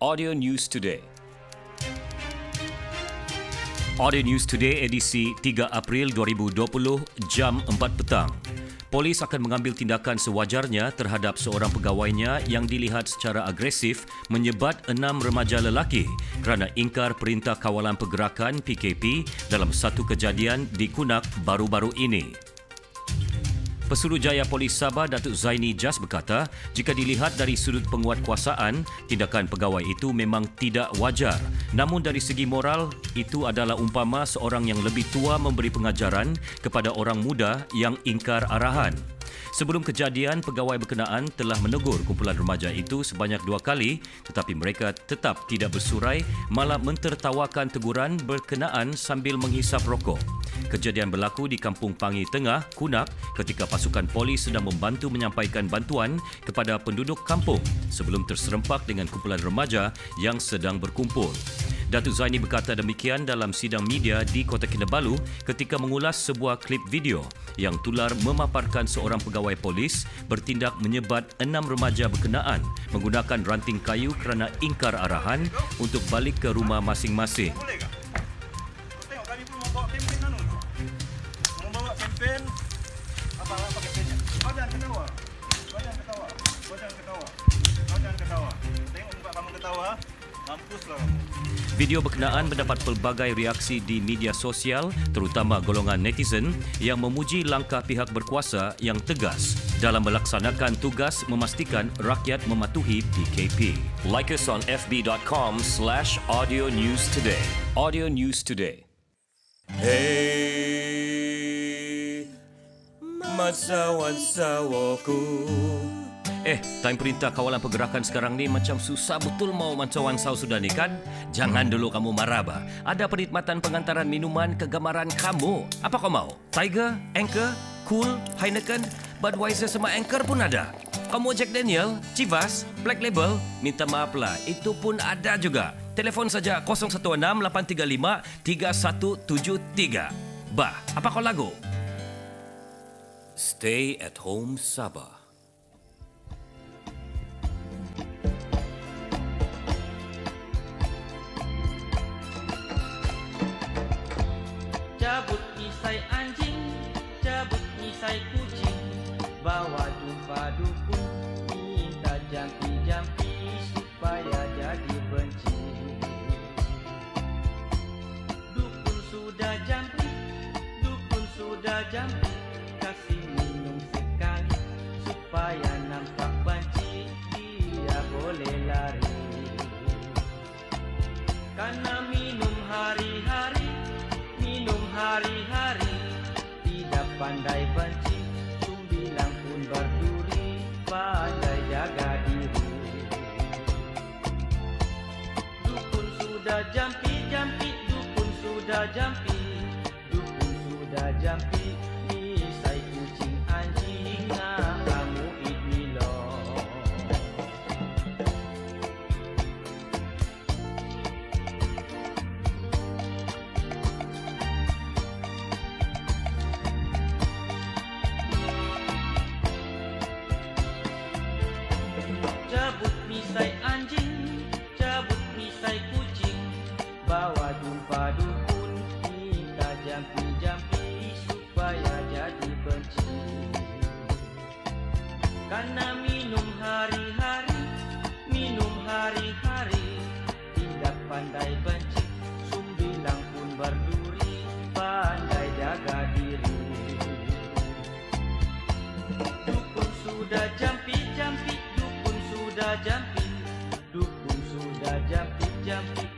Audio News Today. Audio News Today edisi 3 April 2020 jam 4 petang. Polis akan mengambil tindakan sewajarnya terhadap seorang pegawainya yang dilihat secara agresif menyebat enam remaja lelaki kerana ingkar perintah kawalan pergerakan PKP dalam satu kejadian di Kunak baru-baru ini. Pesuruhjaya Polis Sabah Datuk Zaini Jas berkata, jika dilihat dari sudut penguatkuasaan, tindakan pegawai itu memang tidak wajar. Namun dari segi moral, itu adalah umpama seorang yang lebih tua memberi pengajaran kepada orang muda yang ingkar arahan. Sebelum kejadian, pegawai berkenaan telah menegur kumpulan remaja itu sebanyak dua kali tetapi mereka tetap tidak bersurai malah mentertawakan teguran berkenaan sambil menghisap rokok. Kejadian berlaku di Kampung Pangi Tengah, Kunak ketika pasukan polis sedang membantu menyampaikan bantuan kepada penduduk kampung sebelum terserempak dengan kumpulan remaja yang sedang berkumpul. Datuk Zaini berkata demikian dalam sidang media di Kota Kinabalu ketika mengulas sebuah klip video yang tular memaparkan seorang pegawai polis bertindak menyebat enam remaja berkenaan menggunakan ranting kayu kerana ingkar arahan untuk balik ke rumah masing-masing. Video berkenaan mendapat pelbagai reaksi di media sosial terutama golongan netizen yang memuji langkah pihak berkuasa yang tegas dalam melaksanakan tugas memastikan rakyat mematuhi PKP. Like us on fb.com slash audio news today. Audio News Today. Hey, masawan-sawaku. Eh, time perintah kawalan pergerakan sekarang ni macam susah betul mau mancawan sau sudah ni kan? Jangan dulu kamu marah bah. Ada perkhidmatan pengantaran minuman kegemaran kamu. Apa kau mau? Tiger, Anchor, Cool, Heineken, Budweiser sama Anchor pun ada. Kamu Jack Daniel, Chivas, Black Label, minta maaf lah. Itu pun ada juga. Telefon saja 016-835-3173. Bah, apa kau lagu? Stay at home Sabah. Cabut misai anjing cabut misai kucing. Bawa jumpa dukun minta jampi-jampi supaya jadi benci. Dukun sudah jampi dukun sudah jampi. Kasih minum sekali supaya nampak benci dia boleh lari. Karena pandai benci Sumbilang pun berduri Pandai jaga diri. Dukun sudah jampi-jampi Dukun sudah jampi Dukun sudah jampi Karena minum hari-hari, minum hari-hari, tidak pandai benci, sumbilang pun berduri, pandai jaga diri. Dukun sudah jampi-jampi, dukun sudah jampi, dukun sudah jampi-jampi,